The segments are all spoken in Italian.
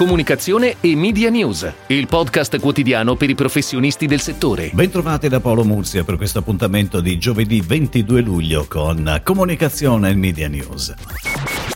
Comunicazione e Media News, il podcast quotidiano per i professionisti del settore. Bentrovati da Paolo Mursia per questo appuntamento di giovedì 22 luglio con Comunicazione e Media News.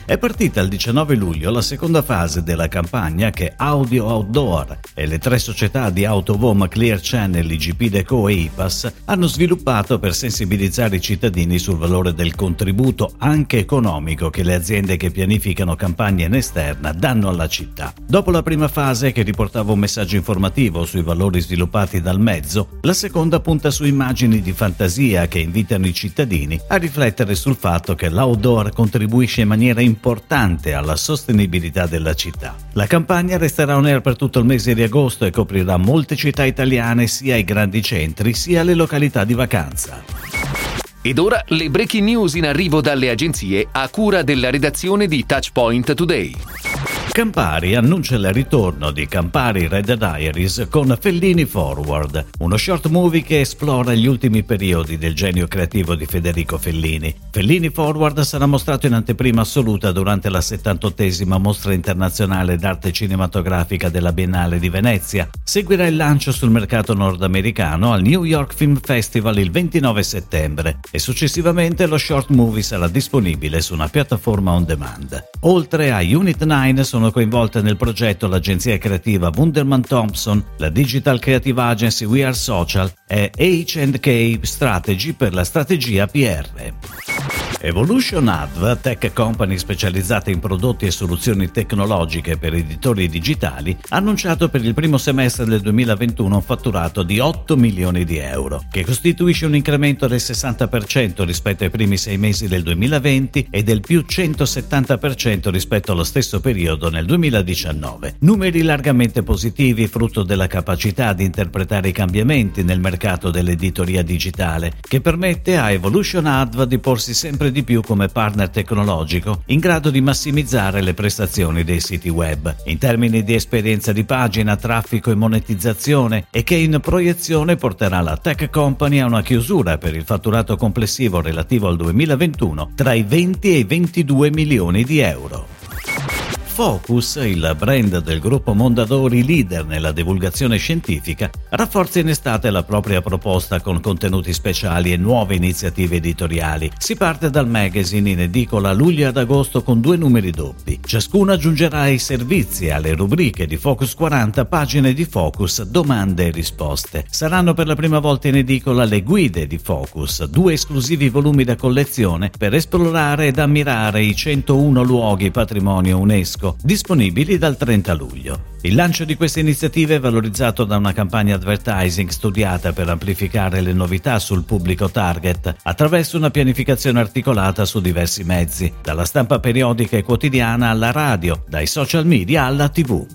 È partita il 19 luglio la seconda fase della campagna che Audio Outdoor e le tre società di Autovom Clear Channel, IGP Deco e IPAS hanno sviluppato per sensibilizzare i cittadini sul valore del contributo anche economico che le aziende che pianificano campagne in esterna danno alla città. Dopo la prima fase che riportava un messaggio informativo sui valori sviluppati dal mezzo, la seconda punta su immagini di fantasia che invitano i cittadini a riflettere sul fatto che l'outdoor contribuisce in maniera importante importante alla sostenibilità della città. La campagna resterà on air per tutto il mese di agosto e coprirà molte città italiane sia i grandi centri sia le località di vacanza. Ed ora le breaking news in arrivo dalle agenzie a cura della redazione di Touchpoint Today. Campari annuncia il ritorno di Campari Red Diaries con Fellini Forward, uno short movie che esplora gli ultimi periodi del genio creativo di Federico Fellini. Fellini Forward sarà mostrato in anteprima assoluta durante la 78esima mostra internazionale d'arte cinematografica della Biennale di Venezia. Seguirà il lancio sul mercato nordamericano al New York Film Festival il 29 settembre e successivamente lo short movie sarà disponibile su una piattaforma on demand. Oltre a Unit 9 sono sono coinvolte nel progetto l'agenzia creativa Wunderman Thompson, la digital creative agency We Are Social e H&K Strategy per la strategia PR. Evolution Adv, tech company specializzata in prodotti e soluzioni tecnologiche per editori digitali, ha annunciato per il primo semestre del 2021 un fatturato di 8 milioni di euro, che costituisce un incremento del 60% rispetto ai primi sei mesi del 2020 e del più 170% rispetto allo stesso periodo nel 2019. Numeri largamente positivi frutto della capacità di interpretare i cambiamenti nel mercato dell'editoria digitale, che permette a Evolution Adv di porsi sempre di più come partner tecnologico in grado di massimizzare le prestazioni dei siti web in termini di esperienza di pagina, traffico e monetizzazione e che in proiezione porterà la tech company a una chiusura per il fatturato complessivo relativo al 2021 tra i 20 e i 22 milioni di euro. Focus, il brand del gruppo Mondadori leader nella divulgazione scientifica, rafforza in estate la propria proposta con contenuti speciali e nuove iniziative editoriali. Si parte dal magazine in edicola a luglio ad agosto con due numeri doppi. Ciascuno aggiungerà ai servizi alle rubriche di Focus 40 pagine di Focus, domande e risposte. Saranno per la prima volta in edicola le guide di Focus, due esclusivi volumi da collezione per esplorare ed ammirare i 101 luoghi patrimonio UNESCO disco, disponibili dal 30 luglio. Il lancio di queste iniziative è valorizzato da una campagna advertising studiata per amplificare le novità sul pubblico target attraverso una pianificazione articolata su diversi mezzi, dalla stampa periodica e quotidiana alla radio, dai social media alla tv.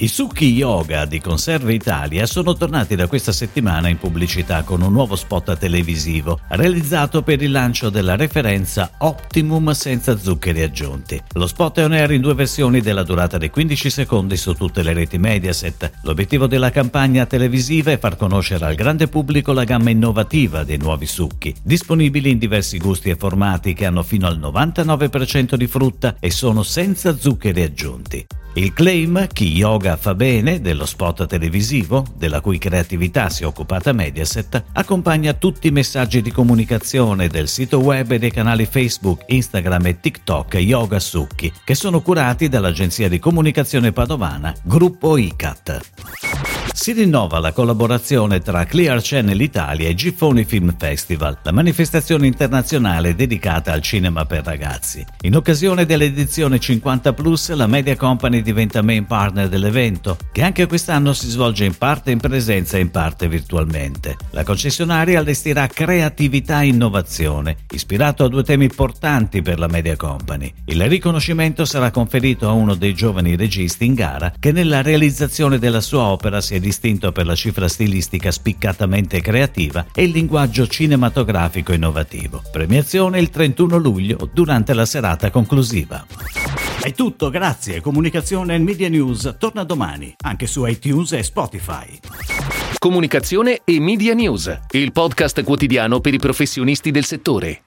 I succhi yoga di Conserve Italia sono tornati da questa settimana in pubblicità con un nuovo spot televisivo realizzato per il lancio della referenza Optimum senza zuccheri aggiunti. Lo spot è on air in due versioni della durata di 15 secondi su tutte le reti Mediaset. L'obiettivo della campagna televisiva è far conoscere al grande pubblico la gamma innovativa dei nuovi succhi, disponibili in diversi gusti e formati che hanno fino al 99% di frutta e sono senza zuccheri aggiunti. Il claim Chi yoga fa bene dello spot televisivo, della cui creatività si è occupata Mediaset, accompagna tutti i messaggi di comunicazione del sito web e dei canali Facebook, Instagram e TikTok Yoga Succhi, che sono curati dall'agenzia di comunicazione padovana Gruppo ICAT. Si rinnova la collaborazione tra Clear Channel Italia e Giffoni Film Festival, la manifestazione internazionale dedicata al cinema per ragazzi. In occasione dell'edizione 50 Plus, la Media Company diventa main partner dell'evento, che anche quest'anno si svolge in parte in presenza e in parte virtualmente. La concessionaria allestirà creatività e innovazione, ispirato a due temi importanti per la Media Company. Il riconoscimento sarà conferito a uno dei giovani registi in gara che nella realizzazione della sua opera si è distinto per la cifra stilistica spiccatamente creativa e il linguaggio cinematografico innovativo. Premiazione il 31 luglio durante la serata conclusiva. È tutto, grazie. Comunicazione e Media News torna domani, anche su iTunes e Spotify. Comunicazione e Media News, il podcast quotidiano per i professionisti del settore.